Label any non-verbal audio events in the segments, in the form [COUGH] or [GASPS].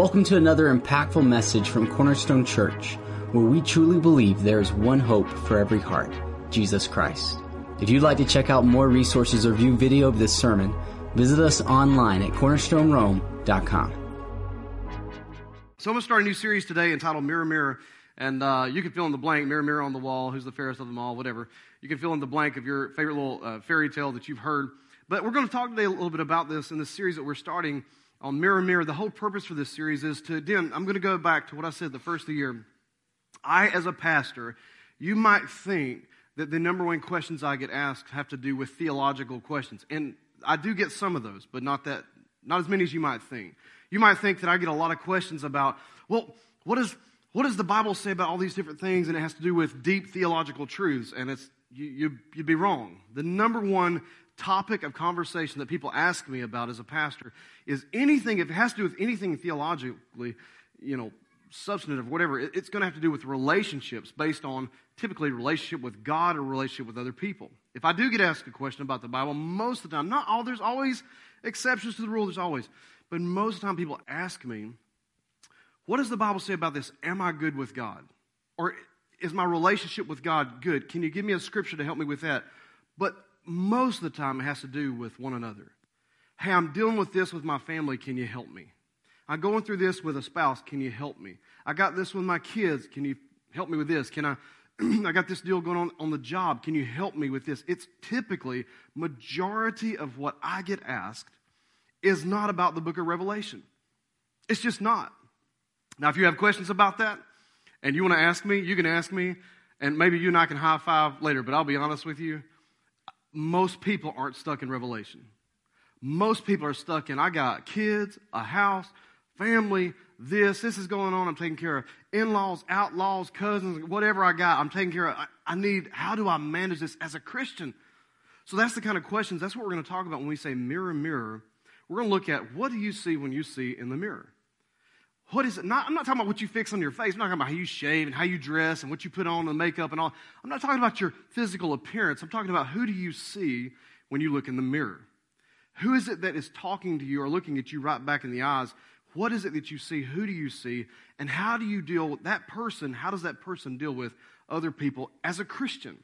Welcome to another impactful message from Cornerstone Church, where we truly believe there is one hope for every heart Jesus Christ. If you'd like to check out more resources or view video of this sermon, visit us online at cornerstonerome.com. So I'm going to start a new series today entitled Mirror, Mirror. And uh, you can fill in the blank, mirror, mirror on the wall, who's the fairest of them all, whatever. You can fill in the blank of your favorite little uh, fairy tale that you've heard. But we're going to talk today a little bit about this in this series that we're starting on Mirror Mirror, the whole purpose for this series is to, again, I'm going to go back to what I said the first of the year. I, as a pastor, you might think that the number one questions I get asked have to do with theological questions. And I do get some of those, but not that, not as many as you might think. You might think that I get a lot of questions about, well, what, is, what does the Bible say about all these different things? And it has to do with deep theological truths. And it's, you, you, you'd be wrong. The number one topic of conversation that people ask me about as a pastor is anything, if it has to do with anything theologically, you know, substantive, whatever, it's going to have to do with relationships based on typically relationship with God or relationship with other people. If I do get asked a question about the Bible, most of the time, not all, there's always exceptions to the rule, there's always, but most of the time people ask me, what does the Bible say about this? Am I good with God? Or is my relationship with God good? Can you give me a scripture to help me with that? But most of the time it has to do with one another. Hey, I'm dealing with this with my family. Can you help me? I'm going through this with a spouse. Can you help me? I got this with my kids. Can you help me with this? Can I? [CLEARS THROAT] I got this deal going on on the job. Can you help me with this? It's typically majority of what I get asked is not about the book of Revelation. It's just not. Now, if you have questions about that and you want to ask me, you can ask me, and maybe you and I can high five later. But I'll be honest with you, most people aren't stuck in Revelation. Most people are stuck in, I got kids, a house, family, this, this is going on, I'm taking care of. In laws, outlaws, cousins, whatever I got, I'm taking care of. I, I need, how do I manage this as a Christian? So that's the kind of questions, that's what we're going to talk about when we say mirror, mirror. We're going to look at what do you see when you see in the mirror? What is it? Not, I'm not talking about what you fix on your face. I'm not talking about how you shave and how you dress and what you put on and makeup and all. I'm not talking about your physical appearance. I'm talking about who do you see when you look in the mirror? Who is it that is talking to you or looking at you right back in the eyes? What is it that you see? Who do you see? And how do you deal with that person? How does that person deal with other people as a Christian?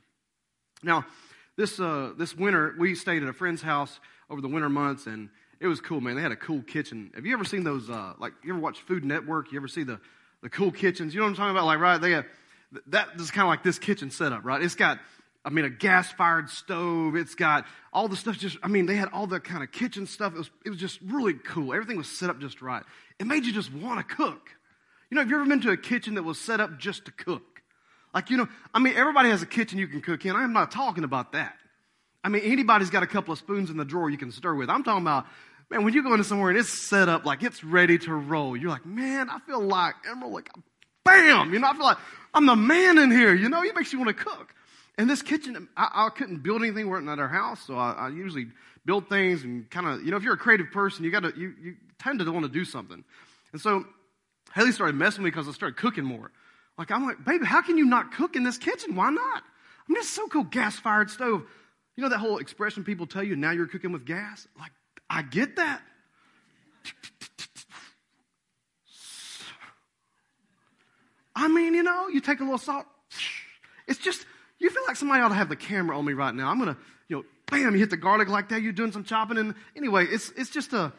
Now, this, uh, this winter, we stayed at a friend's house over the winter months, and it was cool, man. They had a cool kitchen. Have you ever seen those? Uh, like, you ever watch Food Network? You ever see the the cool kitchens? You know what I'm talking about? Like, right? They have that is kind of like this kitchen setup, right? It's got, I mean, a gas fired stove. It's got all the stuff. Just, I mean, they had all the kind of kitchen stuff. It was it was just really cool. Everything was set up just right. It made you just want to cook. You know, have you ever been to a kitchen that was set up just to cook? Like, you know, I mean, everybody has a kitchen you can cook in. I'm not talking about that. I mean, anybody's got a couple of spoons in the drawer you can stir with. I'm talking about, man, when you go into somewhere and it's set up like it's ready to roll, you're like, man, I feel like Emeril, like, bam, you know, I feel like I'm the man in here, you know, it makes you want to cook. And this kitchen, I, I couldn't build anything working at our house, so I, I usually build things and kind of, you know, if you're a creative person, you got to, you, you tend to want to do something. And so Haley started messing with me because I started cooking more. Like, I'm like, baby, how can you not cook in this kitchen? Why not? I mean, it's so cool, gas fired stove. You know that whole expression people tell you, now you're cooking with gas? Like, I get that. I mean, you know, you take a little salt. It's just, you feel like somebody ought to have the camera on me right now. I'm going to, you know, bam, you hit the garlic like that. You're doing some chopping. And anyway, it's, it's just a,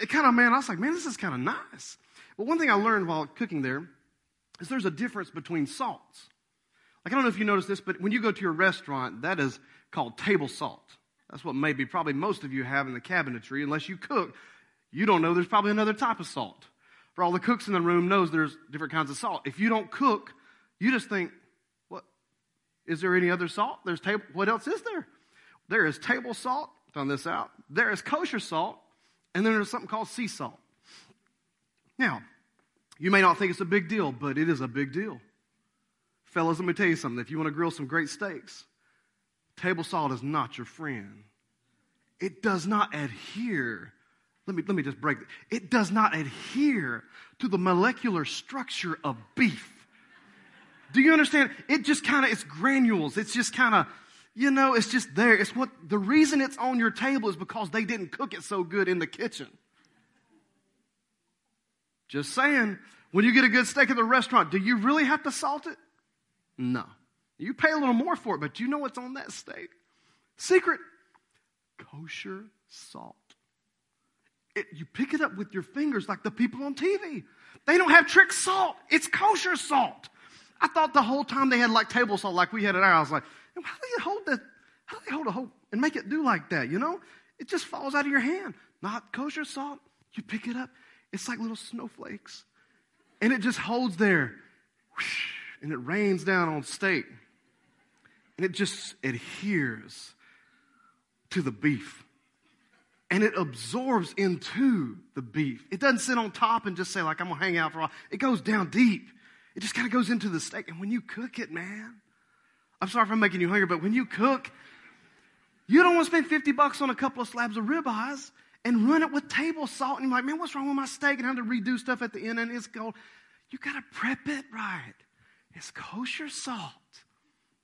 it kind of, man, I was like, man, this is kind of nice. But one thing I learned while cooking there is there's a difference between salts. Like, I don't know if you noticed this, but when you go to your restaurant, that is called table salt. That's what maybe probably most of you have in the cabinetry. Unless you cook, you don't know there's probably another type of salt. For all the cooks in the room knows there's different kinds of salt. If you don't cook, you just think, what? Is there any other salt? There's table. What else is there? There is table salt. Found this out. There is kosher salt, and then there's something called sea salt. Now, you may not think it's a big deal, but it is a big deal. Fellas, let me tell you something. If you want to grill some great steaks, Table salt is not your friend. It does not adhere. Let me, let me just break it. It does not adhere to the molecular structure of beef. Do you understand? It just kind of, it's granules. It's just kind of, you know, it's just there. It's what, the reason it's on your table is because they didn't cook it so good in the kitchen. Just saying. When you get a good steak at the restaurant, do you really have to salt it? No. You pay a little more for it, but you know what's on that steak? Secret kosher salt. It, you pick it up with your fingers like the people on TV. They don't have trick salt, it's kosher salt. I thought the whole time they had like table salt like we had at our. I was like, how do you hold that? How do they hold a whole and make it do like that? You know, it just falls out of your hand. Not kosher salt. You pick it up, it's like little snowflakes, and it just holds there, and it rains down on steak, and it just adheres to the beef. And it absorbs into the beef. It doesn't sit on top and just say, like, I'm gonna hang out for a while. It goes down deep. It just kind of goes into the steak. And when you cook it, man, I'm sorry if I'm making you hungry, but when you cook, you don't want to spend 50 bucks on a couple of slabs of ribeyes and run it with table salt. And you're like, man, what's wrong with my steak? And have to redo stuff at the end. And it's cold. You got to prep it right. It's kosher salt.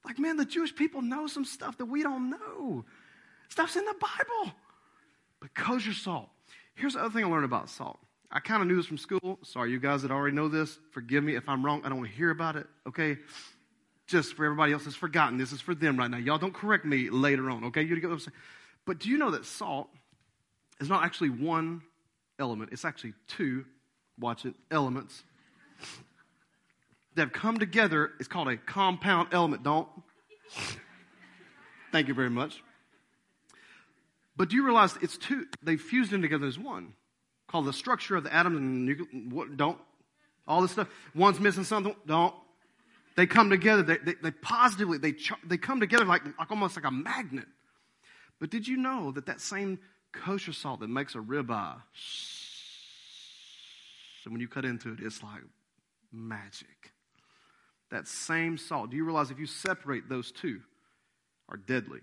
Like, man, the Jewish people know some stuff that we don't know. Stuff's in the Bible. But kosher salt. Here's the other thing I learned about salt. I kind of knew this from school. Sorry, you guys that already know this. Forgive me if I'm wrong. I don't want to hear about it, okay? Just for everybody else that's forgotten. This is for them right now. Y'all don't correct me later on, okay? You get what I'm saying? But do you know that salt is not actually one element, it's actually two, watch it, elements that have come together. It's called a compound element, don't? Thank you very much. But do you realize it's two, they fused in together as one, called the structure of the atom and the nucleus. What, don't. All this stuff. One's missing something, don't. They come together, they, they, they positively, they, they come together like, like almost like a magnet. But did you know that that same kosher salt that makes a ribeye, and when you cut into it, it's like magic. That same salt. Do you realize if you separate those two, are deadly?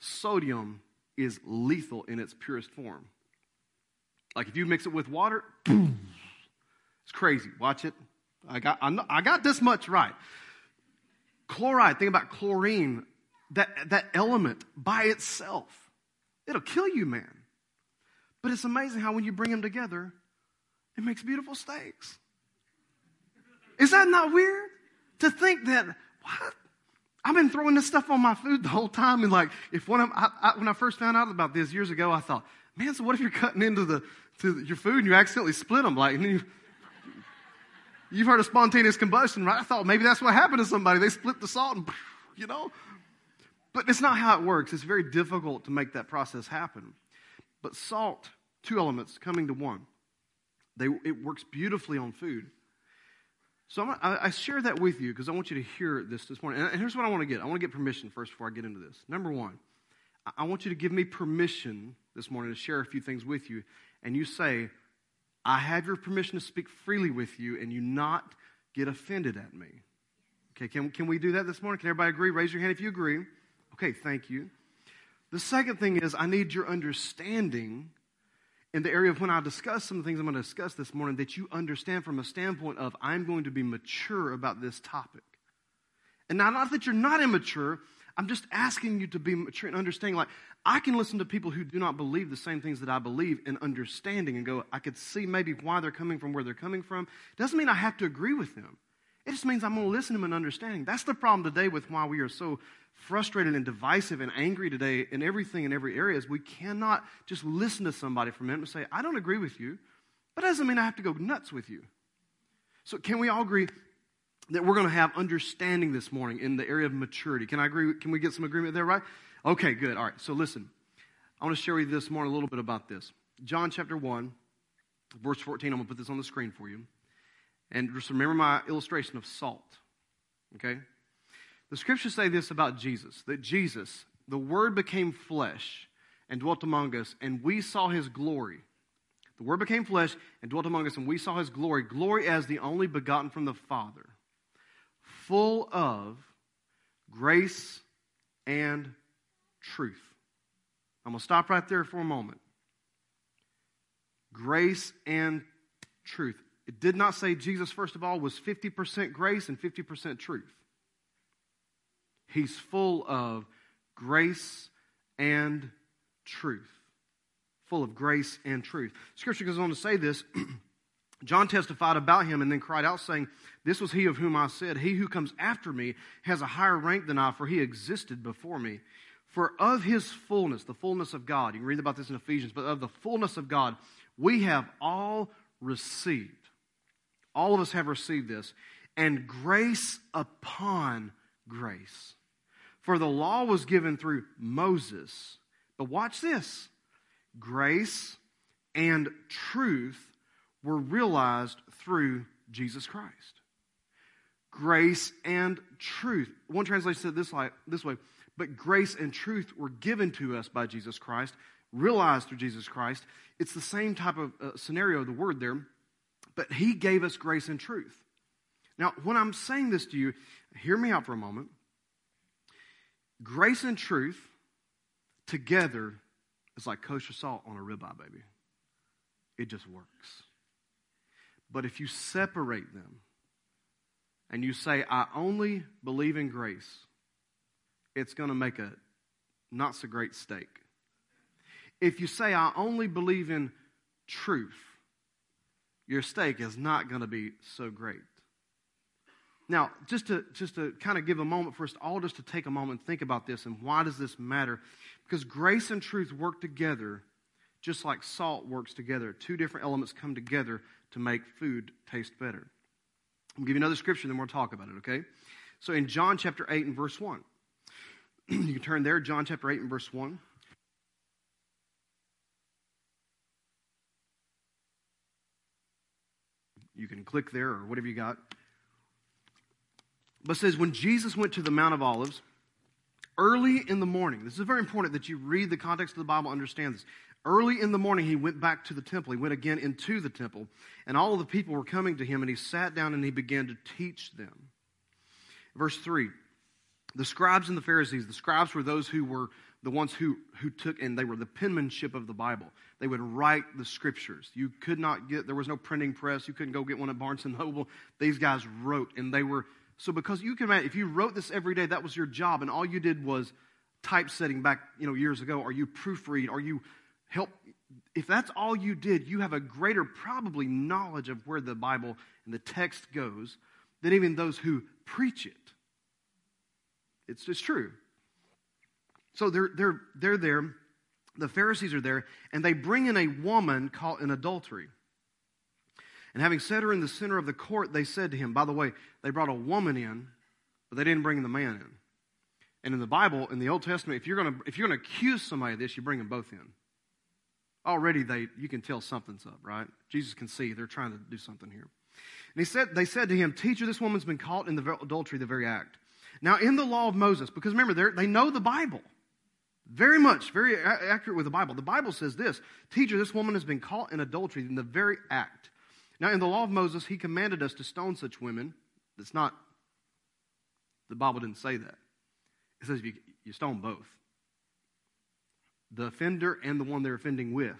Sodium is lethal in its purest form. Like if you mix it with water, [CLEARS THROAT] it's crazy. Watch it. I got, I got this much right. Chloride, think about chlorine, that, that element by itself, it'll kill you, man. But it's amazing how when you bring them together, it makes beautiful steaks. Is that not weird? To think that, what? I've been throwing this stuff on my food the whole time. And like, if one of, I, I, when I first found out about this years ago, I thought, man, so what if you're cutting into the, to your food and you accidentally split them? Like, you, you've heard of spontaneous combustion, right? I thought maybe that's what happened to somebody. They split the salt and, [LAUGHS] you know. But it's not how it works. It's very difficult to make that process happen. But salt, two elements coming to one, they, it works beautifully on food. So I'm, I, I share that with you because I want you to hear this this morning. And here's what I want to get. I want to get permission first before I get into this. Number one, I want you to give me permission this morning to share a few things with you. And you say, I have your permission to speak freely with you and you not get offended at me. Okay, can, can we do that this morning? Can everybody agree? Raise your hand if you agree. Okay, thank you. The second thing is, I need your understanding in the area of when I discuss some of the things I'm going to discuss this morning, that you understand from a standpoint of I'm going to be mature about this topic. And now, not that you're not immature, I'm just asking you to be mature and understanding. Like, I can listen to people who do not believe the same things that I believe and understanding and go, I could see maybe why they're coming from where they're coming from. Doesn't mean I have to agree with them. It just means I'm going to listen to them and understanding. That's the problem today with why we are so frustrated and divisive and angry today in everything in every area is we cannot just listen to somebody for a minute and say, I don't agree with you, but that doesn't mean I have to go nuts with you. So can we all agree that we're going to have understanding this morning in the area of maturity? Can I agree? Can we get some agreement there, right? Okay, good. All right. So listen, I want to share with you this morning a little bit about this. John chapter 1, verse 14. I'm going to put this on the screen for you. And just remember my illustration of salt. Okay? The scriptures say this about Jesus that Jesus, the Word became flesh and dwelt among us, and we saw his glory. The Word became flesh and dwelt among us, and we saw his glory. Glory as the only begotten from the Father, full of grace and truth. I'm going to stop right there for a moment. Grace and truth. It did not say Jesus, first of all, was 50% grace and 50% truth. He's full of grace and truth. Full of grace and truth. Scripture goes on to say this [CLEARS THROAT] John testified about him and then cried out, saying, This was he of whom I said, He who comes after me has a higher rank than I, for he existed before me. For of his fullness, the fullness of God, you can read about this in Ephesians, but of the fullness of God, we have all received. All of us have received this. And grace upon grace. For the law was given through Moses. But watch this grace and truth were realized through Jesus Christ. Grace and truth. One translation said this, like, this way, but grace and truth were given to us by Jesus Christ, realized through Jesus Christ. It's the same type of uh, scenario, the word there, but He gave us grace and truth. Now, when I'm saying this to you, hear me out for a moment. Grace and truth together is like kosher salt on a ribeye, baby. It just works. But if you separate them and you say, I only believe in grace, it's going to make a not so great steak. If you say, I only believe in truth, your steak is not going to be so great. Now, just to, just to kind of give a moment for us all just to take a moment and think about this and why does this matter? Because grace and truth work together just like salt works together. Two different elements come together to make food taste better. I'll give you another scripture, then we'll talk about it, okay? So in John chapter 8 and verse 1, [CLEARS THROAT] you can turn there, John chapter 8 and verse 1. You can click there or whatever you got. But says, when Jesus went to the Mount of Olives, early in the morning, this is very important that you read the context of the Bible, understand this. Early in the morning, he went back to the temple. He went again into the temple, and all of the people were coming to him, and he sat down and he began to teach them. Verse 3 The scribes and the Pharisees, the scribes were those who were the ones who, who took, and they were the penmanship of the Bible. They would write the scriptures. You could not get, there was no printing press. You couldn't go get one at Barnes and Noble. These guys wrote, and they were, so because you can imagine, if you wrote this every day, that was your job, and all you did was typesetting back, you know, years ago, or you proofread, or you help if that's all you did, you have a greater probably knowledge of where the Bible and the text goes than even those who preach it. It's just true. So they're, they're, they're there, the Pharisees are there, and they bring in a woman caught in adultery. And having set her in the center of the court, they said to him, by the way, they brought a woman in, but they didn't bring the man in. And in the Bible, in the Old Testament, if you're going to, if you're going to accuse somebody of this, you bring them both in already they you can tell something's up, right? Jesus can see they're trying to do something here. And he said, they said to him, Teacher, this woman's been caught in the adultery, the very act. Now, in the law of Moses, because remember, they know the Bible. Very much, very accurate with the Bible. The Bible says this Teacher, this woman has been caught in adultery in the very act. Now, in the law of Moses, he commanded us to stone such women. That's not, the Bible didn't say that. It says you, you stone both the offender and the one they're offending with.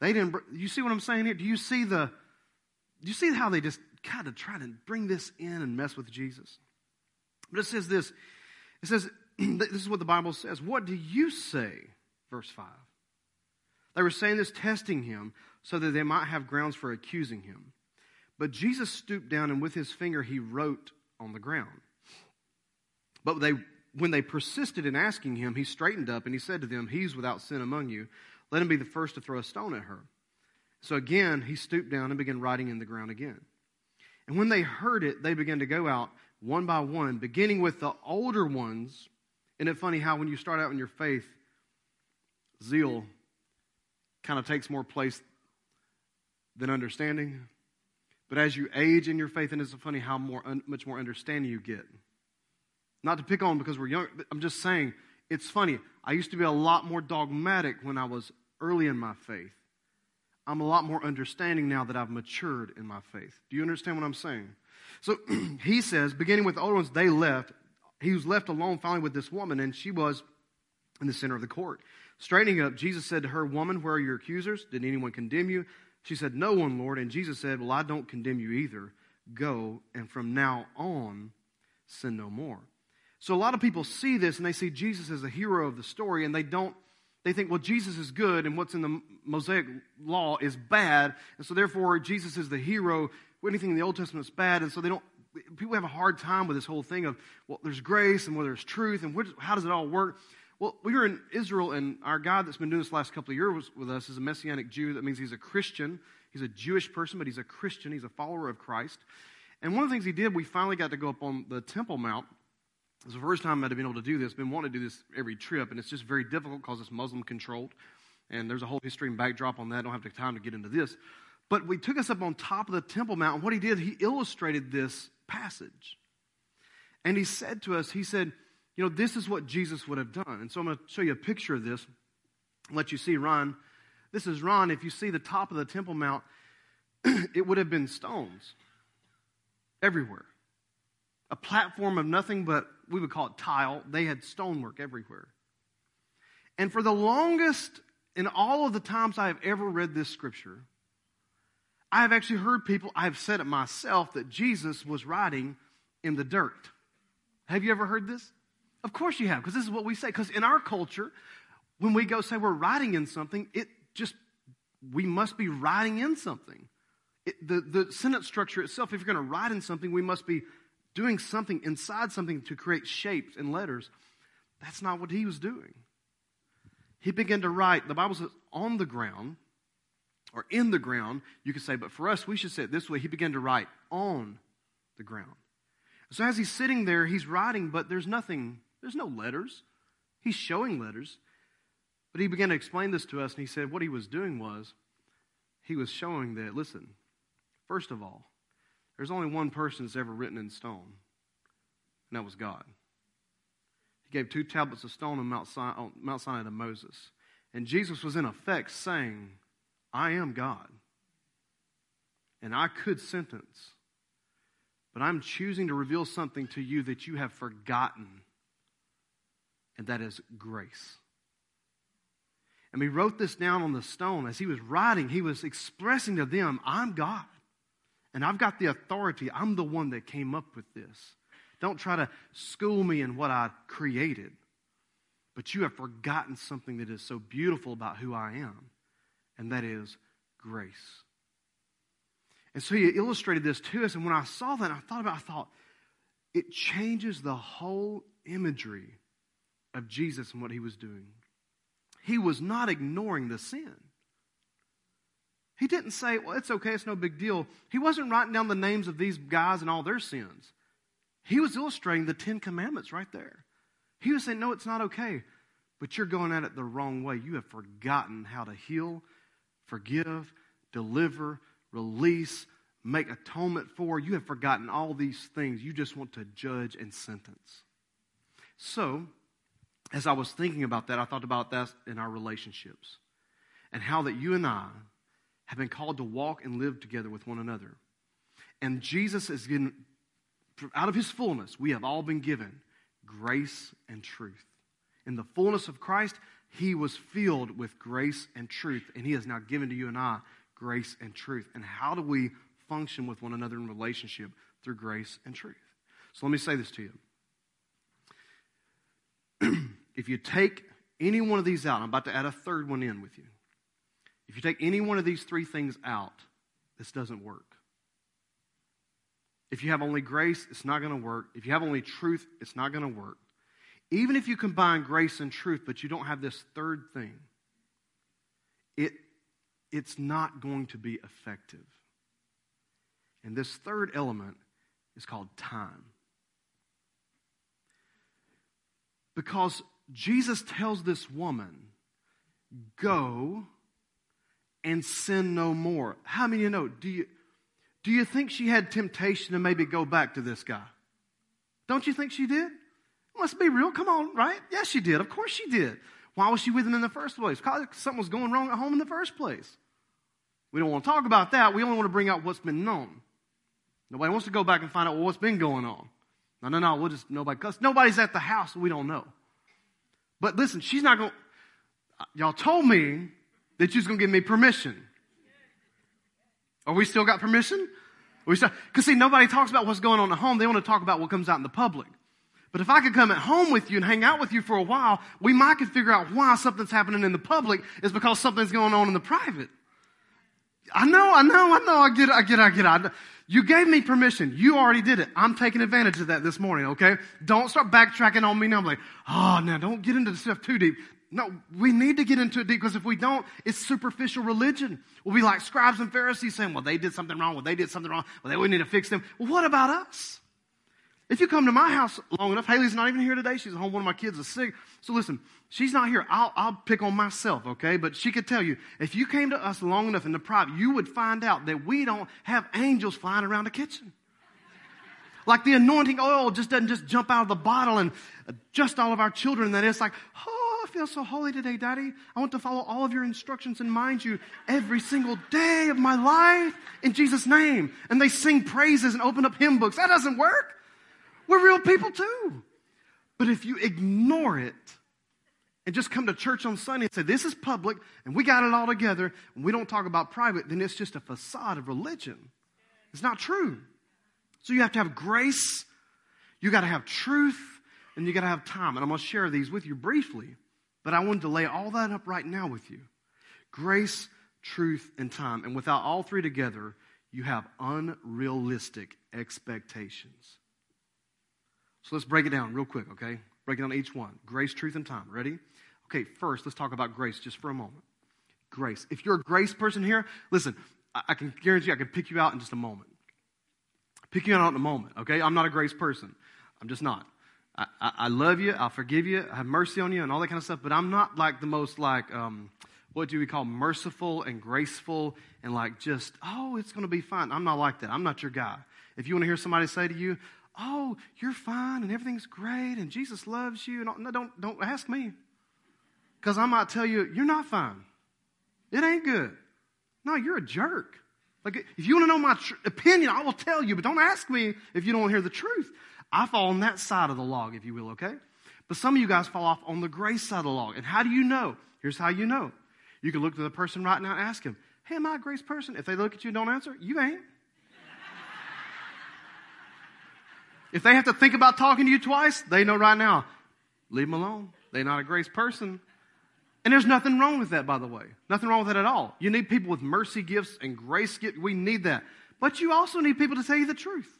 They didn't. You see what I'm saying here? Do you see the? Do you see how they just kind of try to bring this in and mess with Jesus? But it says this. It says [CLEARS THROAT] this is what the Bible says. What do you say? Verse five. They were saying this, testing him, so that they might have grounds for accusing him. But Jesus stooped down and with his finger he wrote on the ground. But they when they persisted in asking him, he straightened up and he said to them, He's without sin among you. Let him be the first to throw a stone at her. So again, he stooped down and began writing in the ground again. And when they heard it, they began to go out one by one, beginning with the older ones. Isn't it funny how when you start out in your faith, zeal kind of takes more place than understanding? But as you age in your faith, and it's funny how more, much more understanding you get. Not to pick on because we're young, I'm just saying it's funny. I used to be a lot more dogmatic when I was early in my faith. I'm a lot more understanding now that I've matured in my faith. Do you understand what I'm saying? So [CLEARS THROAT] he says, beginning with the older ones, they left. He was left alone finally with this woman, and she was in the center of the court. Straightening up, Jesus said to her, Woman, where are your accusers? Did anyone condemn you? She said, No one, Lord. And Jesus said, Well, I don't condemn you either. Go, and from now on, sin no more. So a lot of people see this and they see Jesus as a hero of the story and they don't they think, well, Jesus is good and what's in the Mosaic law is bad. And so therefore, Jesus is the hero. Anything in the Old Testament is bad. And so they don't, people have a hard time with this whole thing of, well, there's grace and whether there's truth and how does it all work? Well, we were in Israel, and our God that's been doing this last couple of years with us is a Messianic Jew. That means he's a Christian. He's a Jewish person, but he's a Christian. He's a follower of Christ. And one of the things he did, we finally got to go up on the Temple Mount. It was the first time I'd been able to do this. Been wanting to do this every trip, and it's just very difficult because it's Muslim controlled. And there's a whole history and backdrop on that. I don't have the time to get into this. But we took us up on top of the Temple Mount, and what he did, he illustrated this passage. And he said to us, he said, you know, this is what Jesus would have done. And so I'm going to show you a picture of this, let you see Ron. This is Ron. If you see the top of the Temple Mount, [CLEARS THROAT] it would have been stones everywhere. A platform of nothing but, we would call it tile. They had stonework everywhere. And for the longest, in all of the times I have ever read this scripture, I have actually heard people, I have said it myself, that Jesus was riding in the dirt. Have you ever heard this? Of course you have, because this is what we say. Because in our culture, when we go say we're riding in something, it just, we must be riding in something. It, the, the sentence structure itself, if you're going to ride in something, we must be doing something inside something to create shapes and letters. That's not what he was doing. He began to write, the Bible says, on the ground, or in the ground, you could say, but for us, we should say it this way. He began to write on the ground. So as he's sitting there, he's writing, but there's nothing there's no letters. He's showing letters. But he began to explain this to us, and he said what he was doing was he was showing that, listen, first of all, there's only one person that's ever written in stone, and that was God. He gave two tablets of stone on Mount Sinai, on Mount Sinai to Moses. And Jesus was in effect saying, I am God. And I could sentence, but I'm choosing to reveal something to you that you have forgotten and that is grace. And he wrote this down on the stone. As he was writing, he was expressing to them, I'm God. And I've got the authority. I'm the one that came up with this. Don't try to school me in what I created. But you have forgotten something that is so beautiful about who I am, and that is grace. And so he illustrated this to us. And when I saw that, I thought about I thought, it changes the whole imagery of Jesus and what he was doing. He was not ignoring the sin. He didn't say, well, it's okay, it's no big deal. He wasn't writing down the names of these guys and all their sins. He was illustrating the Ten Commandments right there. He was saying, no, it's not okay, but you're going at it the wrong way. You have forgotten how to heal, forgive, deliver, release, make atonement for. You have forgotten all these things. You just want to judge and sentence. So, as I was thinking about that, I thought about that in our relationships and how that you and I have been called to walk and live together with one another. And Jesus is given, out of his fullness, we have all been given grace and truth. In the fullness of Christ, he was filled with grace and truth, and he has now given to you and I grace and truth. And how do we function with one another in relationship through grace and truth? So let me say this to you. [CLEARS THROAT] if you take any one of these out, I'm about to add a third one in with you. If you take any one of these three things out, this doesn't work. If you have only grace, it's not going to work. If you have only truth, it's not going to work. Even if you combine grace and truth, but you don't have this third thing, it, it's not going to be effective. And this third element is called time. Because Jesus tells this woman, Go and sin no more. How many you know? Do you, do you think she had temptation to maybe go back to this guy? Don't you think she did? Let's be real. Come on, right? Yes, she did. Of course she did. Why was she with him in the first place? Because something was going wrong at home in the first place. We don't want to talk about that. We only want to bring out what's been known. Nobody wants to go back and find out well, what's been going on. No, no, no. We'll just nobody because nobody's at the house. We don't know. But listen, she's not going. Y'all told me that you was going to give me permission. Are we still got permission? We still because see nobody talks about what's going on at home. They want to talk about what comes out in the public. But if I could come at home with you and hang out with you for a while, we might could figure out why something's happening in the public is because something's going on in the private. I know, I know, I know, I get it, I get it, I get it. You gave me permission. You already did it. I'm taking advantage of that this morning, okay? Don't start backtracking on me now. I'm like, oh, now don't get into the stuff too deep. No, we need to get into it deep because if we don't, it's superficial religion. We'll be like scribes and Pharisees saying, well, they did something wrong. Well, they did something wrong. Well, they, we need to fix them. Well, what about us? If you come to my house long enough, Haley's not even here today. She's home. One of my kids is sick. So listen, she's not here. I'll, I'll pick on myself, okay? But she could tell you, if you came to us long enough in the private, you would find out that we don't have angels flying around the kitchen. Like the anointing oil just doesn't just jump out of the bottle and just all of our children. That it's like, oh, I feel so holy today, Daddy. I want to follow all of your instructions and mind you every single day of my life in Jesus' name. And they sing praises and open up hymn books. That doesn't work. We're real people too. But if you ignore it and just come to church on Sunday and say, this is public and we got it all together and we don't talk about private, then it's just a facade of religion. It's not true. So you have to have grace, you got to have truth, and you got to have time. And I'm going to share these with you briefly, but I wanted to lay all that up right now with you grace, truth, and time. And without all three together, you have unrealistic expectations. So let's break it down real quick, okay? Break it down each one. Grace, truth, and time. Ready? Okay, first, let's talk about grace just for a moment. Grace. If you're a grace person here, listen, I, can guarantee I can pick you out in just a moment. Pick you out in a moment, okay? I'm not a grace person. I'm just not. I, I, I, love you. I'll forgive you. I have mercy on you and all that kind of stuff, but I'm not like the most like, um, what do we call merciful and graceful and like just, oh, it's going to be fine. I'm not like that. I'm not your guy. If you want to hear somebody say to you, oh, you're fine and everything's great and Jesus loves you. And no, don't, don't ask me. Because I might tell you, you're not fine. It ain't good. No, you're a jerk. Like, if you want to know my tr- opinion, I will tell you, but don't ask me if you don't want to hear the truth. I fall on that side of the log, if you will, okay? But some of you guys fall off on the grace side of the log. And how do you know? Here's how you know. You can look to the person right now and ask him, Hey, am I a grace person? If they look at you and don't answer, you ain't. If they have to think about talking to you twice, they know right now, leave them alone. They're not a grace person. And there's nothing wrong with that, by the way. Nothing wrong with that at all. You need people with mercy gifts and grace gifts. We need that. But you also need people to tell you the truth.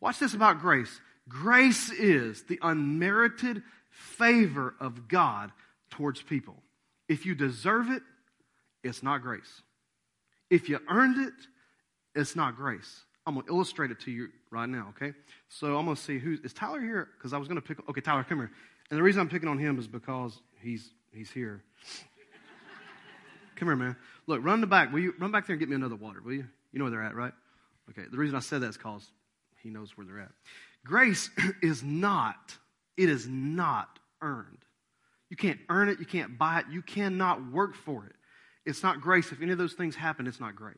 Watch this about grace. Grace is the unmerited favor of God towards people. If you deserve it, it's not grace. If you earned it, it's not grace. I'm going to illustrate it to you right now, okay? So I'm going to see who is Tyler here because I was going to pick okay, Tyler, come here. And the reason I'm picking on him is because he's he's here. come here, man. Look, run the back. Will you run back there and get me another water, will you? You know where they're at, right? Okay. The reason I said that is because he knows where they're at. Grace [CLEARS THROAT] is not, it is not earned. You can't earn it, you can't buy it, you cannot work for it. It's not grace. If any of those things happen, it's not grace.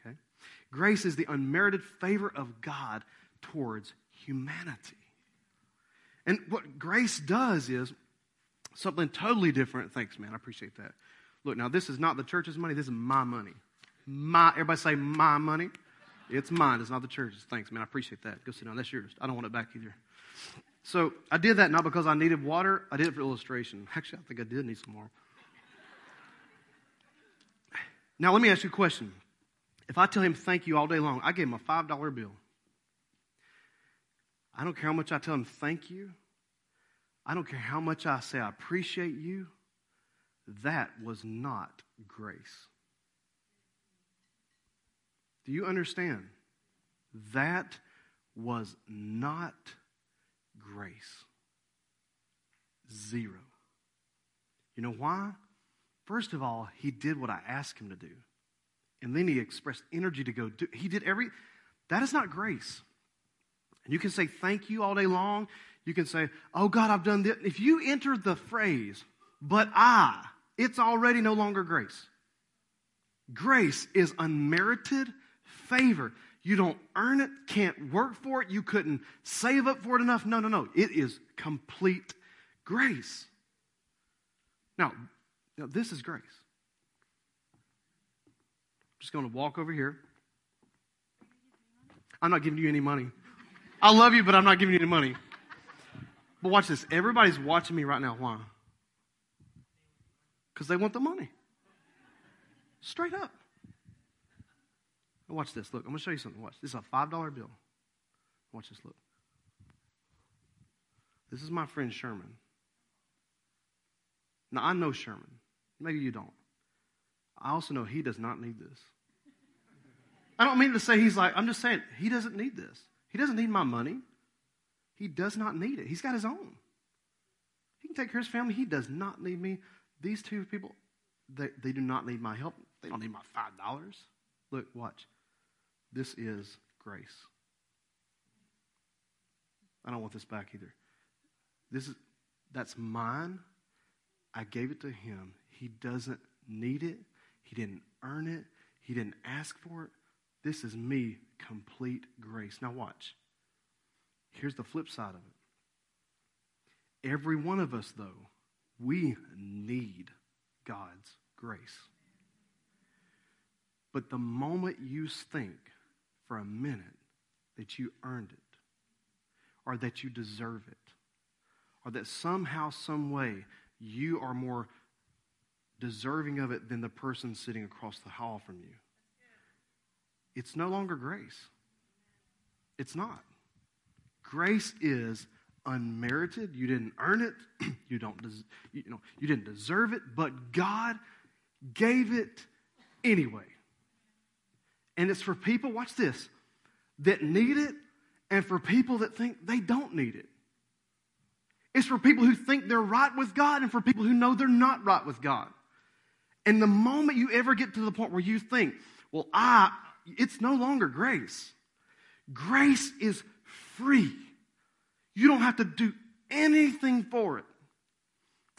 Okay? Grace is the unmerited favor of God towards humanity. And what grace does is something totally different. Thanks, man. I appreciate that. Look, now this is not the church's money. This is my money. My, everybody say my money. It's mine. It's not the church's. Thanks, man. I appreciate that. Go sit down. That's yours. I don't want it back either. So I did that not because I needed water. I did it for illustration. Actually, I think I did need some more. Now let me ask you a question. If I tell him thank you all day long, I gave him a $5 bill. I don't care how much I tell him thank you. I don't care how much I say I appreciate you. That was not grace. Do you understand? That was not grace. Zero. You know why? First of all, he did what I asked him to do. And then he expressed energy to go do. He did every, that is not grace. And you can say thank you all day long. You can say, oh God, I've done this. If you enter the phrase, but I, it's already no longer grace. Grace is unmerited favor. You don't earn it, can't work for it, you couldn't save up for it enough. No, no, no. It is complete grace. Now, now this is grace I'm just going to walk over here. I'm not giving you any money. I love you, but I'm not giving you any money. But watch this. Everybody's watching me right now. Why? Because they want the money. Straight up. watch this. Look, I'm going to show you something. Watch. This is a $5 bill. Watch this. Look. This is my friend Sherman. Now, I know Sherman. Maybe you don't. I also know he does not need this. I don't mean to say he's like, I'm just saying he doesn't need this. He doesn't need my money. He does not need it. He's got his own. He can take care of his family. He does not need me. These two people, they, they do not need my help. They don't need my $5. Look, watch. This is grace. I don't want this back either. This is that's mine. I gave it to him. He doesn't need it. He didn't earn it. He didn't ask for it. This is me, complete grace. Now, watch. Here's the flip side of it. Every one of us, though, we need God's grace. But the moment you think for a minute that you earned it, or that you deserve it, or that somehow, some way, you are more deserving of it than the person sitting across the hall from you. It's no longer grace. It's not. Grace is unmerited. You didn't earn it. [CLEARS THROAT] you don't des- you know, you didn't deserve it, but God gave it anyway. And it's for people, watch this, that need it and for people that think they don't need it. It's for people who think they're right with God and for people who know they're not right with God. And the moment you ever get to the point where you think, well, I, it's no longer grace. Grace is free. You don't have to do anything for it.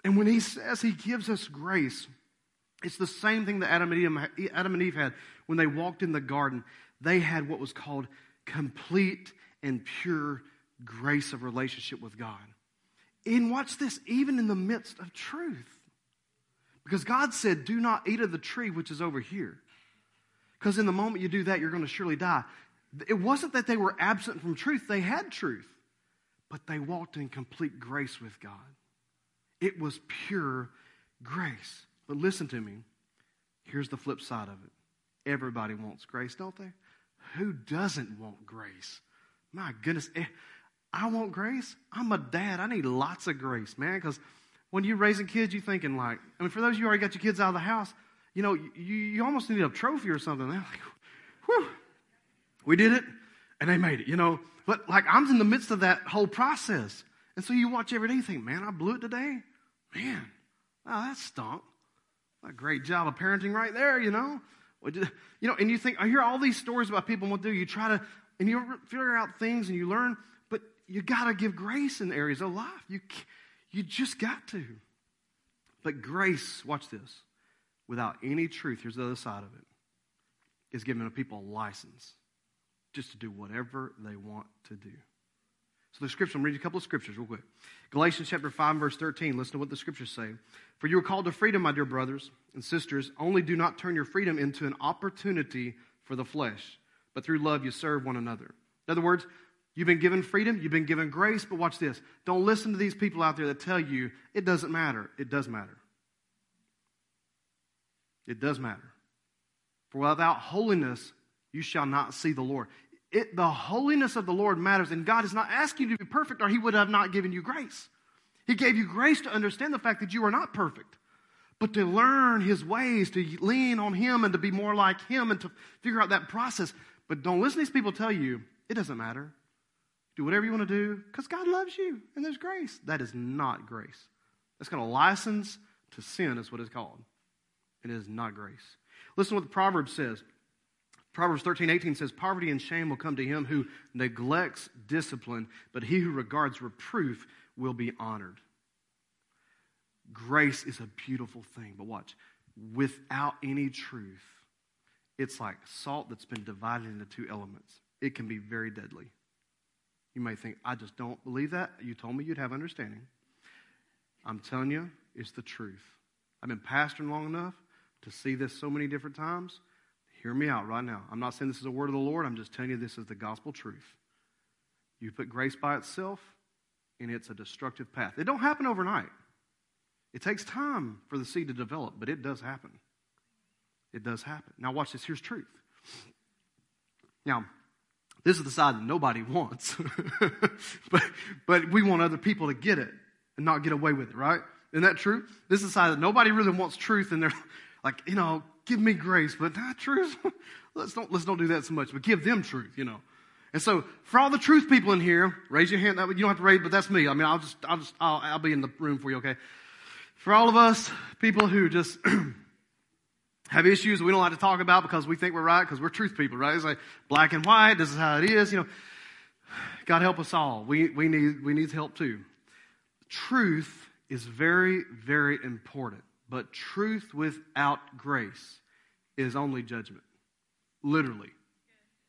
And when he says he gives us grace, it's the same thing that Adam and, Eve, had when they walked in the garden. They had what was called complete and pure grace of relationship with God. And watch this, even in the midst of truth. Because God said, Do not eat of the tree which is over here. Because in the moment you do that, you're going to surely die. It wasn't that they were absent from truth, they had truth, but they walked in complete grace with God. It was pure grace. But listen to me. Here's the flip side of it. Everybody wants grace, don't they? Who doesn't want grace? My goodness. Eh, I want grace. I'm a dad. I need lots of grace, man, because when you're raising kids, you're thinking like, I mean, for those of you who already got your kids out of the house, you know, you, you almost need a trophy or something. They're like, whew, we did it, and they made it, you know. But like, I'm in the midst of that whole process. And so you watch every day, you think, man, I blew it today. Man, oh, that stunk. A great job of parenting right there, you know. You know, and you think, I hear all these stories about people what do. You try to, and you figure out things and you learn, but you got to give grace in areas of life. You, you just got to. But grace, watch this, without any truth, here's the other side of it, is giving people a license just to do whatever they want to do. So the scripture, I'm reading a couple of scriptures real quick. Galatians chapter 5, verse 13. Listen to what the scriptures say. For you are called to freedom, my dear brothers and sisters. Only do not turn your freedom into an opportunity for the flesh, but through love you serve one another. In other words, you've been given freedom, you've been given grace, but watch this. Don't listen to these people out there that tell you it doesn't matter. It does matter. It does matter. For without holiness, you shall not see the Lord. It, the holiness of the Lord matters, and God is not asking you to be perfect, or He would have not given you grace. He gave you grace to understand the fact that you are not perfect, but to learn His ways, to lean on Him, and to be more like Him, and to figure out that process. But don't listen to these people tell you it doesn't matter. Do whatever you want to do because God loves you and there's grace. That is not grace. That's called a license to sin, is what it's called. It is not grace. Listen to what the Proverbs says. Proverbs 13, 18 says, Poverty and shame will come to him who neglects discipline, but he who regards reproof will be honored. Grace is a beautiful thing, but watch. Without any truth, it's like salt that's been divided into two elements. It can be very deadly. You may think, I just don't believe that. You told me you'd have understanding. I'm telling you, it's the truth. I've been pastoring long enough to see this so many different times. Hear me out right now. I'm not saying this is a word of the Lord. I'm just telling you this is the gospel truth. You put grace by itself, and it's a destructive path. It don't happen overnight. It takes time for the seed to develop, but it does happen. It does happen. Now watch this. Here's truth. Now, this is the side that nobody [LAUGHS] wants. but, but we want other people to get it and not get away with it, right? Isn't that true? This is the side that nobody really wants truth and they're [LAUGHS] like, you know, give me grace, but not truth. [LAUGHS] let's don't let's don't do that so much, but give them truth, you know. And so, for all the truth people in here, raise your hand. You don't have to raise, but that's me. I mean, I'll just, I'll just, I'll, I'll be in the room for you, okay? For all of us, people who just [CLEARS THROAT] have issues we don't like to talk about because we think we're right because we're truth people, right? It's like black and white. This is how it is. You know, God help us all. We, we need, we need help too. Truth is very, very important, but truth without grace is only judgment. Literally.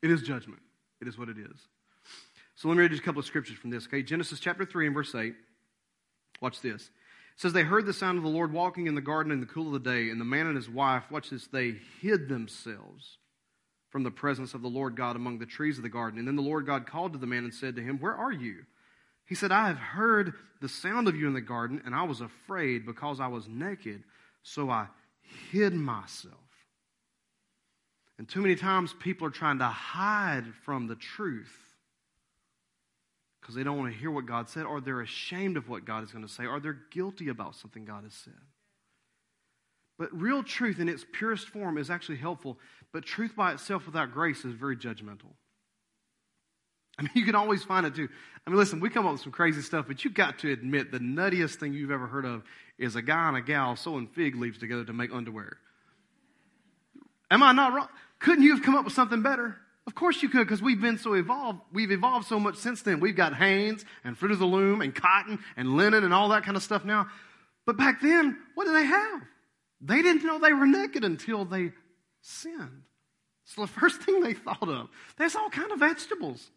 It is judgment. It is what it is. So let me read just a couple of scriptures from this, okay? Genesis chapter 3 and verse 8. Watch this. It says, They heard the sound of the Lord walking in the garden in the cool of the day, and the man and his wife, watch this, they hid themselves from the presence of the Lord God among the trees of the garden. And then the Lord God called to the man and said to him, Where are you? He said, I have heard the sound of you in the garden, and I was afraid because I was naked, so I hid myself. And too many times people are trying to hide from the truth because they don't want to hear what God said, or they're ashamed of what God is going to say, or they're guilty about something God has said. But real truth in its purest form is actually helpful, but truth by itself without grace is very judgmental. I mean, you can always find it too. I mean, listen, we come up with some crazy stuff, but you've got to admit the nuttiest thing you've ever heard of is a guy and a gal sewing fig leaves together to make underwear. Am I not wrong? Couldn't you have come up with something better? Of course you could, because we've been so evolved. We've evolved so much since then. We've got Hanes and Fruit of the Loom and cotton and linen and all that kind of stuff now. But back then, what did they have? They didn't know they were naked until they sinned. So the first thing they thought of, there's all kind of vegetables.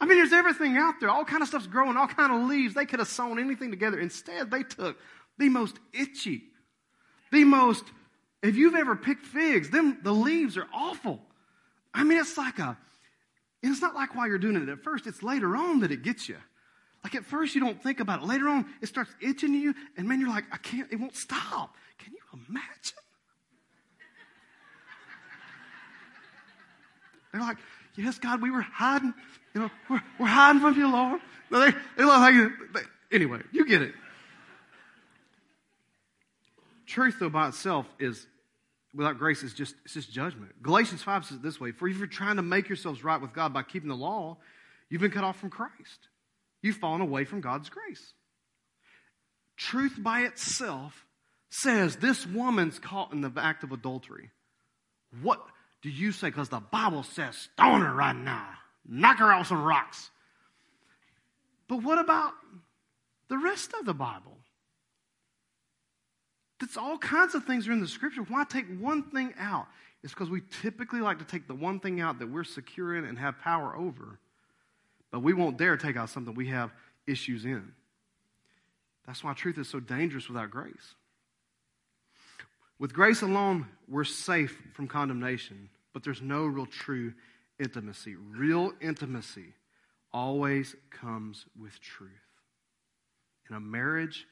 I mean, there's everything out there. All kind of stuff's growing, all kind of leaves. They could have sewn anything together. Instead, they took the most itchy, the most if you've ever picked figs, them the leaves are awful. I mean, it's like a, it's not like while you're doing it at first, it's later on that it gets you. Like at first you don't think about it. Later on, it starts itching you, and man, you're like, I can't, it won't stop. Can you imagine? They're like, yes, God, we were hiding, you know, we're, we're hiding from you, Lord. No, they, they look like, they, anyway, you get it. Truth, though, by itself is without grace is just it's just judgment. Galatians 5 says it this way: For if you're trying to make yourselves right with God by keeping the law, you've been cut off from Christ. You've fallen away from God's grace. Truth by itself says this woman's caught in the act of adultery. What do you say? Because the Bible says stone her right now. Knock her off some rocks. But what about the rest of the Bible? That's all kinds of things are in the scripture. Why take one thing out? It's because we typically like to take the one thing out that we're secure in and have power over, but we won't dare take out something we have issues in. That's why truth is so dangerous without grace. With grace alone, we're safe from condemnation, but there's no real true intimacy. Real intimacy always comes with truth. In a marriage,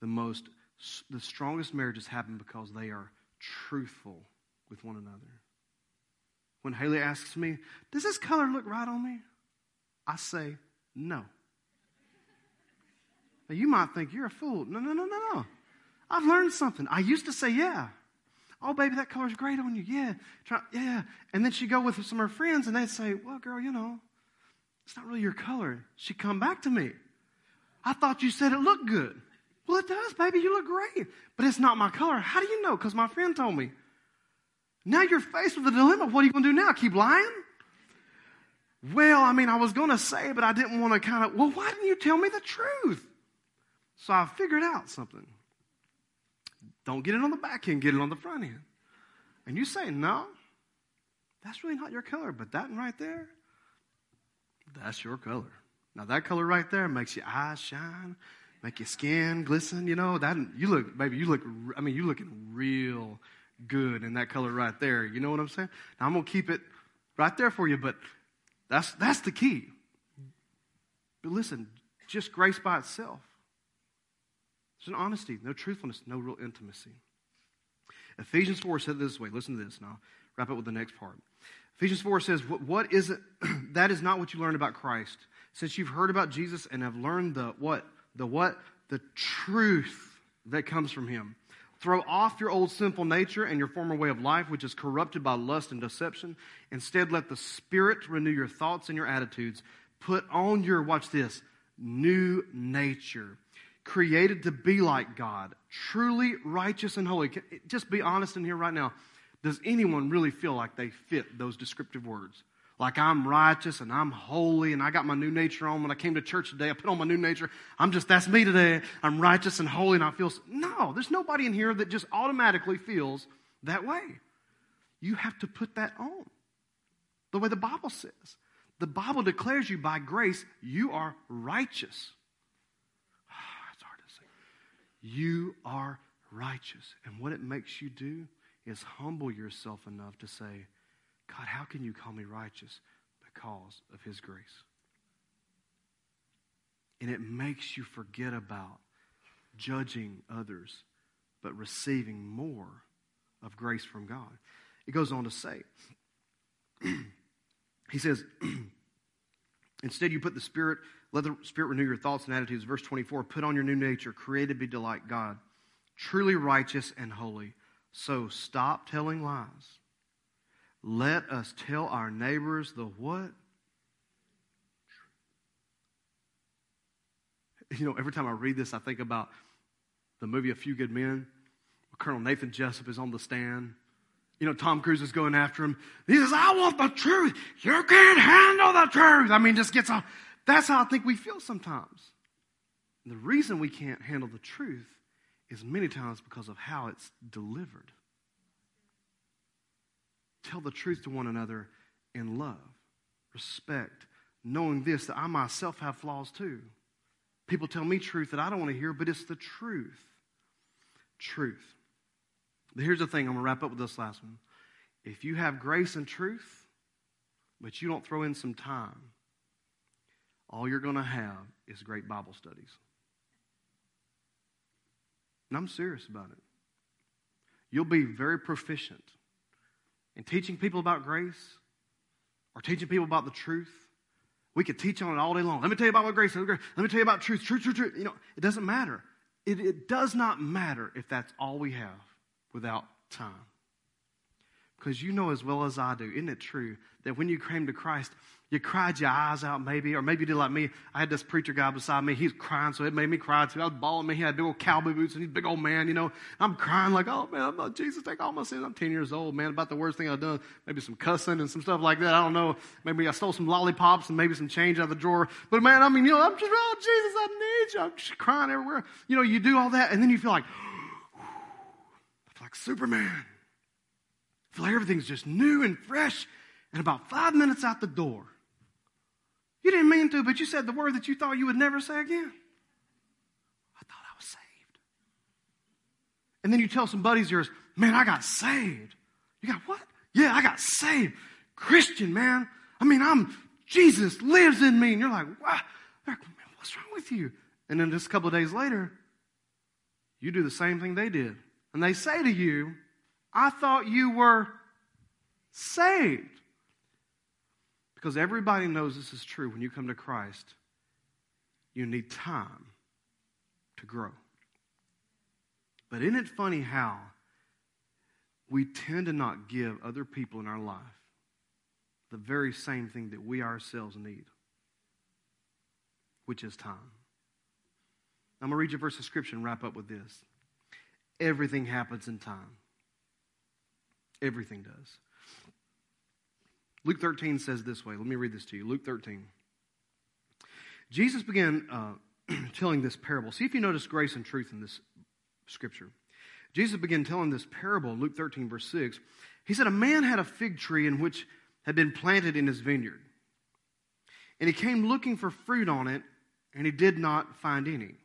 the most the strongest marriages happen because they are truthful with one another. When Haley asks me, Does this color look right on me? I say, No. Now, you might think you're a fool. No, no, no, no, no. I've learned something. I used to say, Yeah. Oh, baby, that color's great on you. Yeah. Try, yeah. And then she'd go with some of her friends and they'd say, Well, girl, you know, it's not really your color. She'd come back to me. I thought you said it looked good. Well, it does, baby. You look great. But it's not my color. How do you know? Because my friend told me. Now you're faced with a dilemma. What are you going to do now? Keep lying? Well, I mean, I was going to say, but I didn't want to kind of, well, why didn't you tell me the truth? So I figured out something. Don't get it on the back end, get it on the front end. And you say, no, that's really not your color, but that one right there, that's your color. Now, that color right there makes your eyes shine, make your skin glisten. You know that you look, baby. You look. I mean, you looking real good in that color right there. You know what I'm saying? Now I'm gonna keep it right there for you, but that's that's the key. But listen, just grace by itself. There's an honesty, no truthfulness, no real intimacy. Ephesians 4 said this way. Listen to this, I'll wrap up with the next part. Ephesians 4 says, what is it? [CLEARS THROAT] that is not what you learned about Christ. Since you've heard about Jesus and have learned the what? The what? The truth that comes from him. Throw off your old sinful nature and your former way of life, which is corrupted by lust and deception. Instead, let the Spirit renew your thoughts and your attitudes. Put on your, watch this, new nature, created to be like God, truly righteous and holy. Just be honest in here right now. Does anyone really feel like they fit those descriptive words? Like I'm righteous and I'm holy and I got my new nature on. When I came to church today, I put on my new nature. I'm just, that's me today. I'm righteous and holy and I feel, no, there's nobody in here that just automatically feels that way. You have to put that on the way the Bible says. The Bible declares you by grace, you are righteous. It's hard to say. You are righteous. And what it makes you do is humble yourself enough to say, God, how can you call me righteous? Because of His grace. And it makes you forget about judging others, but receiving more of grace from God. It goes on to say, [CLEARS THROAT] he says, [CLEARS THROAT] instead you put the Spirit, let the Spirit renew your thoughts and attitudes. Verse 24, put on your new nature, created to be delight God, truly righteous and holy. So stop telling lies let us tell our neighbors the what? You know, every time I read this, I think about the movie A Few Good Men. Colonel Nathan Jessup is on the stand. You know, Tom Cruise is going after him. He says, I want the truth. You can't handle the truth. I mean, just gets off. That's how I think we feel sometimes. And the reason we can't handle the truth is many times because of how it's delivered tell the truth to one another in love, respect, knowing this that I myself have flaws too. People tell me truth that I don't want to hear, but it's the truth. Truth. But here's the thing I'm going to wrap up with this last one. If you have grace and truth, but you don't throw in some time, all you're going to have is great Bible studies. And I'm serious about it. You'll be very proficient in teaching people about grace or teaching people about the truth. We could teach on it all day long. Let me tell you about what grace is. Let me tell you about truth, truth, truth, truth. You know, it doesn't matter. It, it does not matter if that's all we have without time. Because you know as well as I do, isn't it true that when you came to Christ, you cried your eyes out, maybe, or maybe you did like me. I had this preacher guy beside me. He was crying, so it made me cry too. I was bawling. Me, he had big old cowboy boots, and he's a big old man, you know. I'm crying like, oh man, I'm not Jesus, take all my sins. I'm 10 years old, man. About the worst thing I've done, maybe some cussing and some stuff like that. I don't know. Maybe I stole some lollipops and maybe some change out of the drawer. But man, I mean, you know, I'm just, oh Jesus, I need you. I'm just crying everywhere. You know, you do all that, and then you feel like, [GASPS] like Superman. I feel like everything's just new and fresh. And about five minutes out the door, you didn't mean to, but you said the word that you thought you would never say again. I thought I was saved. And then you tell some buddies of yours, man, I got saved. You got what? Yeah, I got saved. Christian, man. I mean, I'm, Jesus lives in me. And you're like, wow. Like, what's wrong with you? And then just a couple of days later, you do the same thing they did. And they say to you, I thought you were saved. Because everybody knows this is true. When you come to Christ, you need time to grow. But isn't it funny how we tend to not give other people in our life the very same thing that we ourselves need, which is time? I'm going to read you a verse of scripture and wrap up with this. Everything happens in time. Everything does. Luke 13 says this way. Let me read this to you. Luke 13. Jesus began uh, [CLEARS THROAT] telling this parable. See if you notice grace and truth in this scripture. Jesus began telling this parable, Luke 13, verse 6. He said, A man had a fig tree in which had been planted in his vineyard. And he came looking for fruit on it, and he did not find any.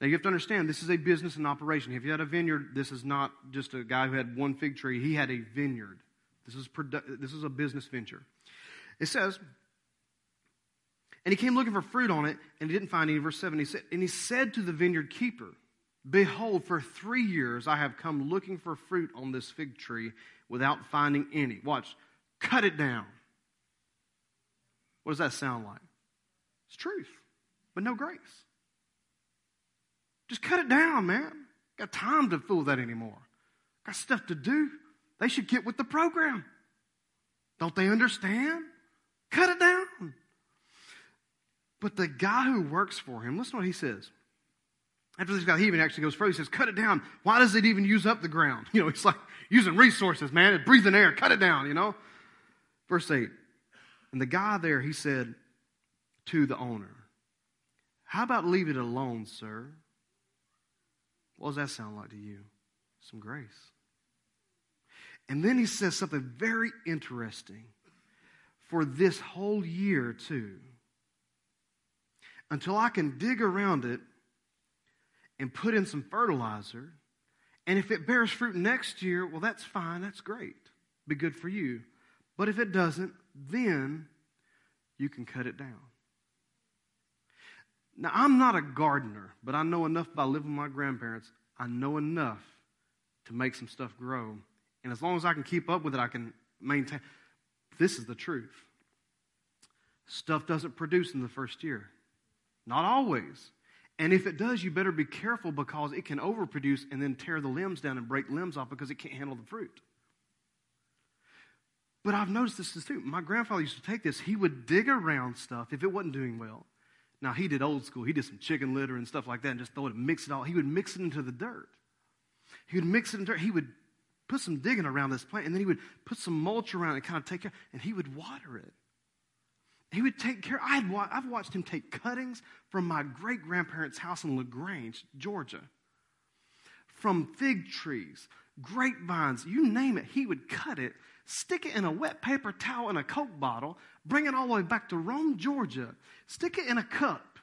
Now you have to understand, this is a business and operation. If you had a vineyard, this is not just a guy who had one fig tree, he had a vineyard. This is, produ- this is a business venture. It says, And he came looking for fruit on it, and he didn't find any. Verse 7, he said, and he said to the vineyard keeper, Behold, for three years I have come looking for fruit on this fig tree without finding any. Watch, cut it down. What does that sound like? It's truth, but no grace. Just cut it down, man. Got time to fool that anymore. Got stuff to do. They should get with the program. Don't they understand? Cut it down. But the guy who works for him, listen to what he says. After this guy, he even actually goes further. He says, Cut it down. Why does it even use up the ground? [LAUGHS] You know, it's like using resources, man. It's breathing air. Cut it down, you know? Verse 8. And the guy there, he said to the owner, How about leave it alone, sir? What does that sound like to you? Some grace. And then he says something very interesting. For this whole year, too, until I can dig around it and put in some fertilizer. And if it bears fruit next year, well, that's fine. That's great. Be good for you. But if it doesn't, then you can cut it down. Now, I'm not a gardener, but I know enough by living with my grandparents. I know enough to make some stuff grow. And as long as I can keep up with it, I can maintain. This is the truth. Stuff doesn't produce in the first year. Not always. And if it does, you better be careful because it can overproduce and then tear the limbs down and break limbs off because it can't handle the fruit. But I've noticed this too. My grandfather used to take this. He would dig around stuff if it wasn't doing well. Now, he did old school. He did some chicken litter and stuff like that and just throw it and mix it all. He would mix it into the dirt. He would mix it in dirt. He would put some digging around this plant and then he would put some mulch around it, kind of take care, and he would water it. He would take care. I had, I've watched him take cuttings from my great grandparents' house in LaGrange, Georgia, from fig trees, grapevines, you name it. He would cut it, stick it in a wet paper towel in a Coke bottle, bring it all the way back to Rome, Georgia, stick it in a cup,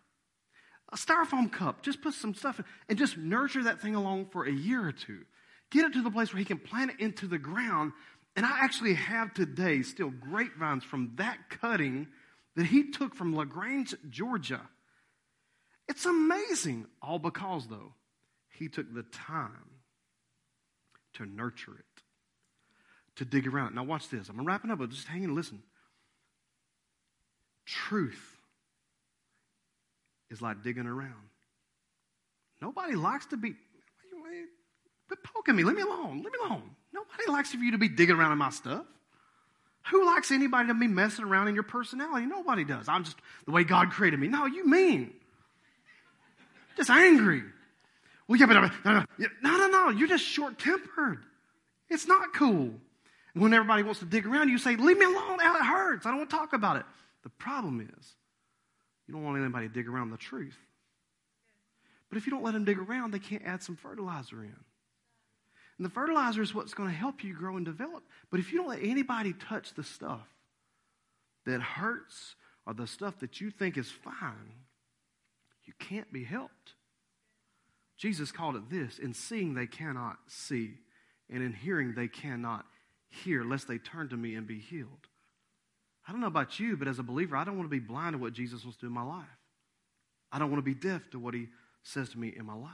a styrofoam cup, just put some stuff in, and just nurture that thing along for a year or two. Get it to the place where he can plant it into the ground. And I actually have today still grapevines from that cutting that he took from LaGrange, Georgia. It's amazing. All because, though, he took the time to nurture it, to dig around. Now, watch this. I'm going to wrap it up, but just hang and listen. Truth is like digging around. Nobody likes to be. Quit poking me. Leave me alone. Leave me alone. Nobody likes for you to be digging around in my stuff. Who likes anybody to be messing around in your personality? Nobody does. I'm just the way God created me. No, you mean. Just angry. Well, yeah, but uh, no, no, no, no. You're just short tempered. It's not cool. When everybody wants to dig around, you say, Leave me alone. It hurts. I don't want to talk about it. The problem is, you don't want anybody to dig around the truth. But if you don't let them dig around, they can't add some fertilizer in. And the fertilizer is what's going to help you grow and develop. But if you don't let anybody touch the stuff that hurts or the stuff that you think is fine, you can't be helped. Jesus called it this in seeing they cannot see, and in hearing they cannot hear, lest they turn to me and be healed. I don't know about you, but as a believer, I don't want to be blind to what Jesus wants to do in my life. I don't want to be deaf to what he says to me in my life.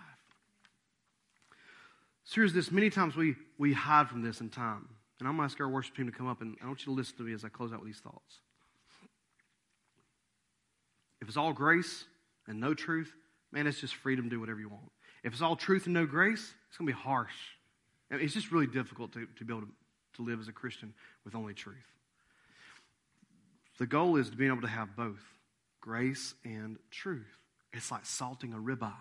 Here's this many times we, we hide from this in time. And I'm going to ask our worship team to come up, and I want you to listen to me as I close out with these thoughts. If it's all grace and no truth, man, it's just freedom to do whatever you want. If it's all truth and no grace, it's going to be harsh. I mean, it's just really difficult to, to be able to, to live as a Christian with only truth. The goal is to be able to have both grace and truth. It's like salting a ribeye,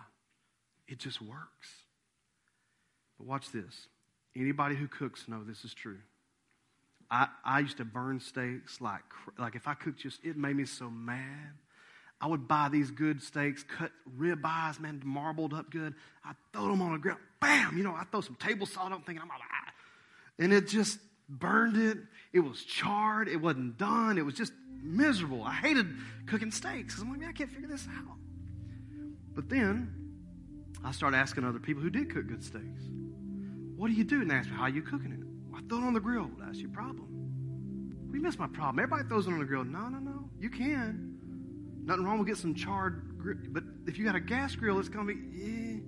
it just works. But watch this. Anybody who cooks know this is true. I, I used to burn steaks like, like if I cooked just, it made me so mad. I would buy these good steaks, cut rib eyes, man, marbled up good. I'd throw them on the grill. Bam! You know, I throw some table salt on thinking I'm like, ah. And it just burned it. It was charred. It wasn't done. It was just miserable. I hated cooking steaks. I'm like, man, I can't figure this out. But then I started asking other people who did cook good steaks. What do you do? And they ask me, how are you cooking it? Well, I throw it on the grill. That's your problem. We miss my problem. Everybody throws it on the grill. No, no, no. You can. Nothing wrong with getting some charred grill. But if you got a gas grill, it's going to be, yeah.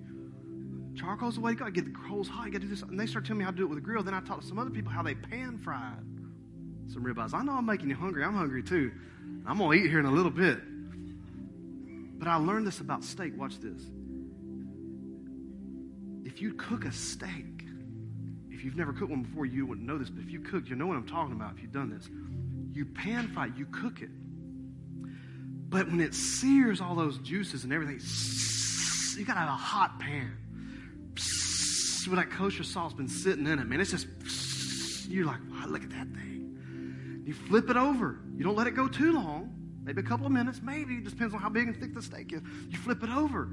Charcoal's the way to go. Get the coals hot. You got to do this. And they start telling me how to do it with a grill. Then I talk to some other people how they pan fried some ribeyes. I know I'm making you hungry. I'm hungry too. I'm going to eat here in a little bit. But I learned this about steak. Watch this. If you cook a steak, if you've never cooked one before, you wouldn't know this, but if you cook, you know what I'm talking about if you've done this. You pan fry, you cook it. But when it sears all those juices and everything, you got to have a hot pan. With that kosher sauce been sitting in it, man. It's just, you're like, wow, look at that thing. You flip it over. You don't let it go too long. Maybe a couple of minutes, maybe. It depends on how big and thick the steak is. You flip it over.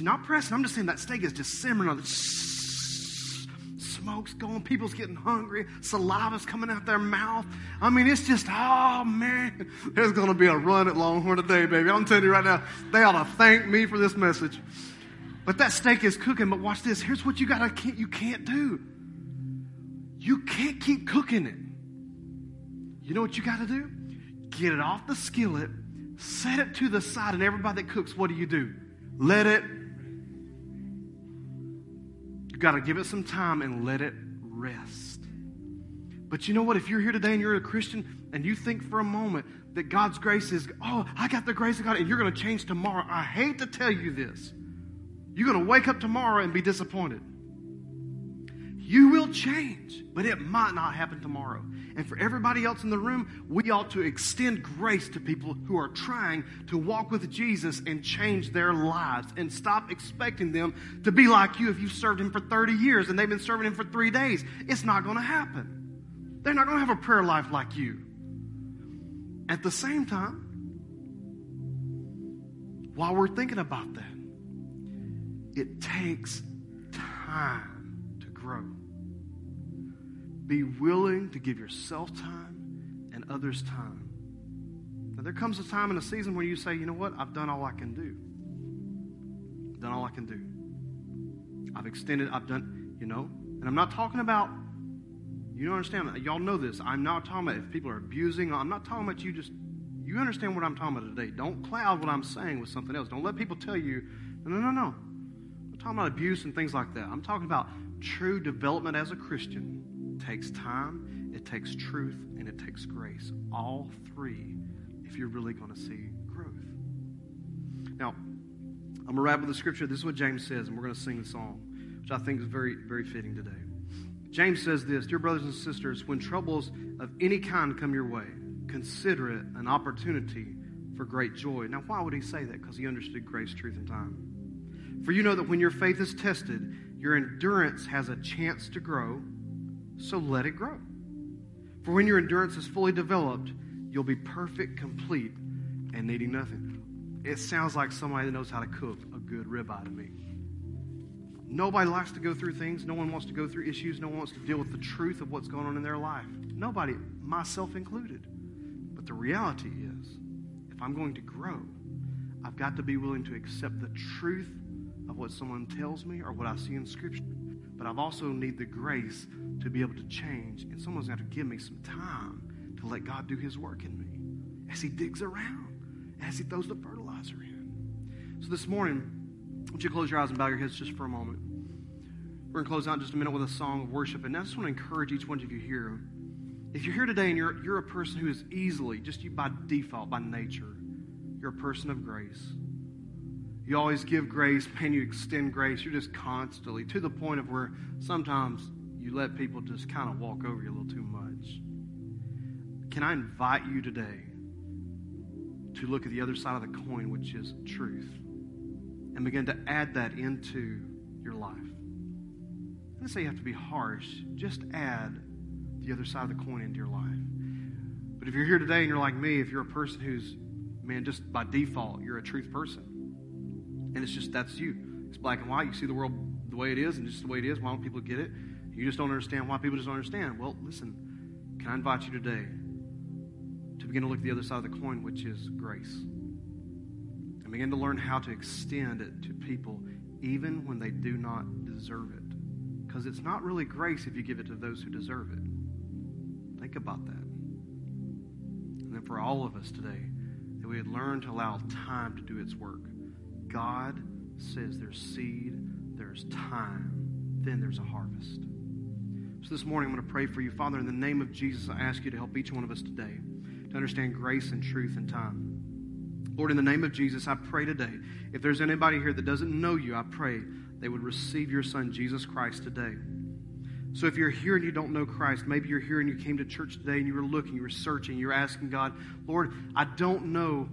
Not pressing. I'm just saying that steak is just simmering on the smoke's going, people's getting hungry, saliva's coming out their mouth. I mean, it's just, oh man, there's going to be a run at Longhorn today, baby. I'm telling you right now, they ought to thank me for this message. But that steak is cooking. But watch this. Here's what you got to you can't do. You can't keep cooking it. You know what you got to do? Get it off the skillet, set it to the side, and everybody that cooks, what do you do? Let it You've got to give it some time and let it rest. But you know what? If you're here today and you're a Christian and you think for a moment that God's grace is, oh, I got the grace of God and you're going to change tomorrow, I hate to tell you this. You're going to wake up tomorrow and be disappointed. You will change, but it might not happen tomorrow. And for everybody else in the room, we ought to extend grace to people who are trying to walk with Jesus and change their lives and stop expecting them to be like you if you've served Him for 30 years and they've been serving Him for three days. It's not going to happen. They're not going to have a prayer life like you. At the same time, while we're thinking about that, it takes time to grow. Be willing to give yourself time and others time. Now, there comes a time in a season where you say, you know what? I've done all I can do. I've done all I can do. I've extended, I've done, you know. And I'm not talking about, you don't understand, y'all know this. I'm not talking about if people are abusing, I'm not talking about you just, you understand what I'm talking about today. Don't cloud what I'm saying with something else. Don't let people tell you, no, no, no, no. I'm talking about abuse and things like that. I'm talking about true development as a Christian takes time, it takes truth, and it takes grace. All three, if you're really going to see growth. Now, I'm going to wrap with the scripture. This is what James says, and we're going to sing the song, which I think is very, very fitting today. James says this Dear brothers and sisters, when troubles of any kind come your way, consider it an opportunity for great joy. Now, why would he say that? Because he understood grace, truth, and time. For you know that when your faith is tested, your endurance has a chance to grow so let it grow. For when your endurance is fully developed, you'll be perfect, complete, and needing nothing. It sounds like somebody that knows how to cook a good ribeye to me. Nobody likes to go through things. No one wants to go through issues. No one wants to deal with the truth of what's going on in their life. Nobody, myself included. But the reality is, if I'm going to grow, I've got to be willing to accept the truth of what someone tells me or what I see in Scripture. But I've also need the grace to be able to change. And someone's got to give me some time to let God do his work in me as he digs around, as he throws the fertilizer in. So this morning, would you close your eyes and bow your heads just for a moment? We're going to close out in just a minute with a song of worship. And I just want to encourage each one of you here. If you're here today and you're, you're a person who is easily, just you by default, by nature, you're a person of grace. You always give grace, man, you extend grace. You're just constantly to the point of where sometimes you let people just kind of walk over you a little too much. Can I invite you today to look at the other side of the coin, which is truth, and begin to add that into your life? I didn't say you have to be harsh, just add the other side of the coin into your life. But if you're here today and you're like me, if you're a person who's, man, just by default, you're a truth person, and it's just that's you. It's black and white. You see the world the way it is, and just the way it is. Why don't people get it? You just don't understand why people just don't understand. Well, listen, can I invite you today to begin to look at the other side of the coin, which is grace? And begin to learn how to extend it to people even when they do not deserve it. Because it's not really grace if you give it to those who deserve it. Think about that. And then for all of us today, that we would learn to allow time to do its work. God says there's seed, there's time, then there's a harvest. So this morning, I'm going to pray for you. Father, in the name of Jesus, I ask you to help each one of us today to understand grace and truth and time. Lord, in the name of Jesus, I pray today, if there's anybody here that doesn't know you, I pray they would receive your Son, Jesus Christ, today. So if you're here and you don't know Christ, maybe you're here and you came to church today and you were looking, you were searching, you're asking God, Lord, I don't know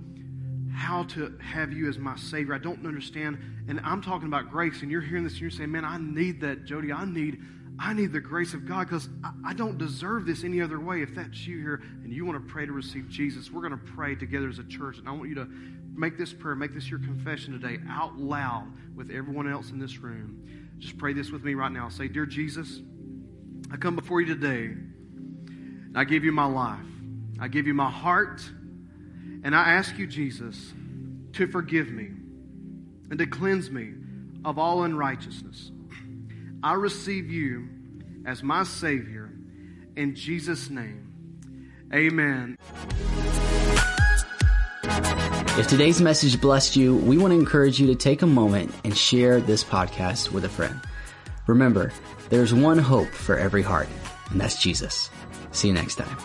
how to have you as my Savior. I don't understand. And I'm talking about grace, and you're hearing this and you're saying, man, I need that, Jody. I need I need the grace of God because I, don't deserve this any other way. If that's you here and you want to pray to receive Jesus, we're going to pray together as a church. And I want you to make this prayer, make this your confession today out loud with everyone else in this room. Just pray this with me right now. Say, Dear Jesus, I come before you today and I give you my life. I give you my heart. And I ask you, Jesus, to forgive me and to cleanse me of all unrighteousness. I receive you as my Savior. In Jesus' name, amen. If today's message blessed you, we want to encourage you to take a moment and share this podcast with a friend. Remember, there's one hope for every heart, and that's Jesus. See you next time.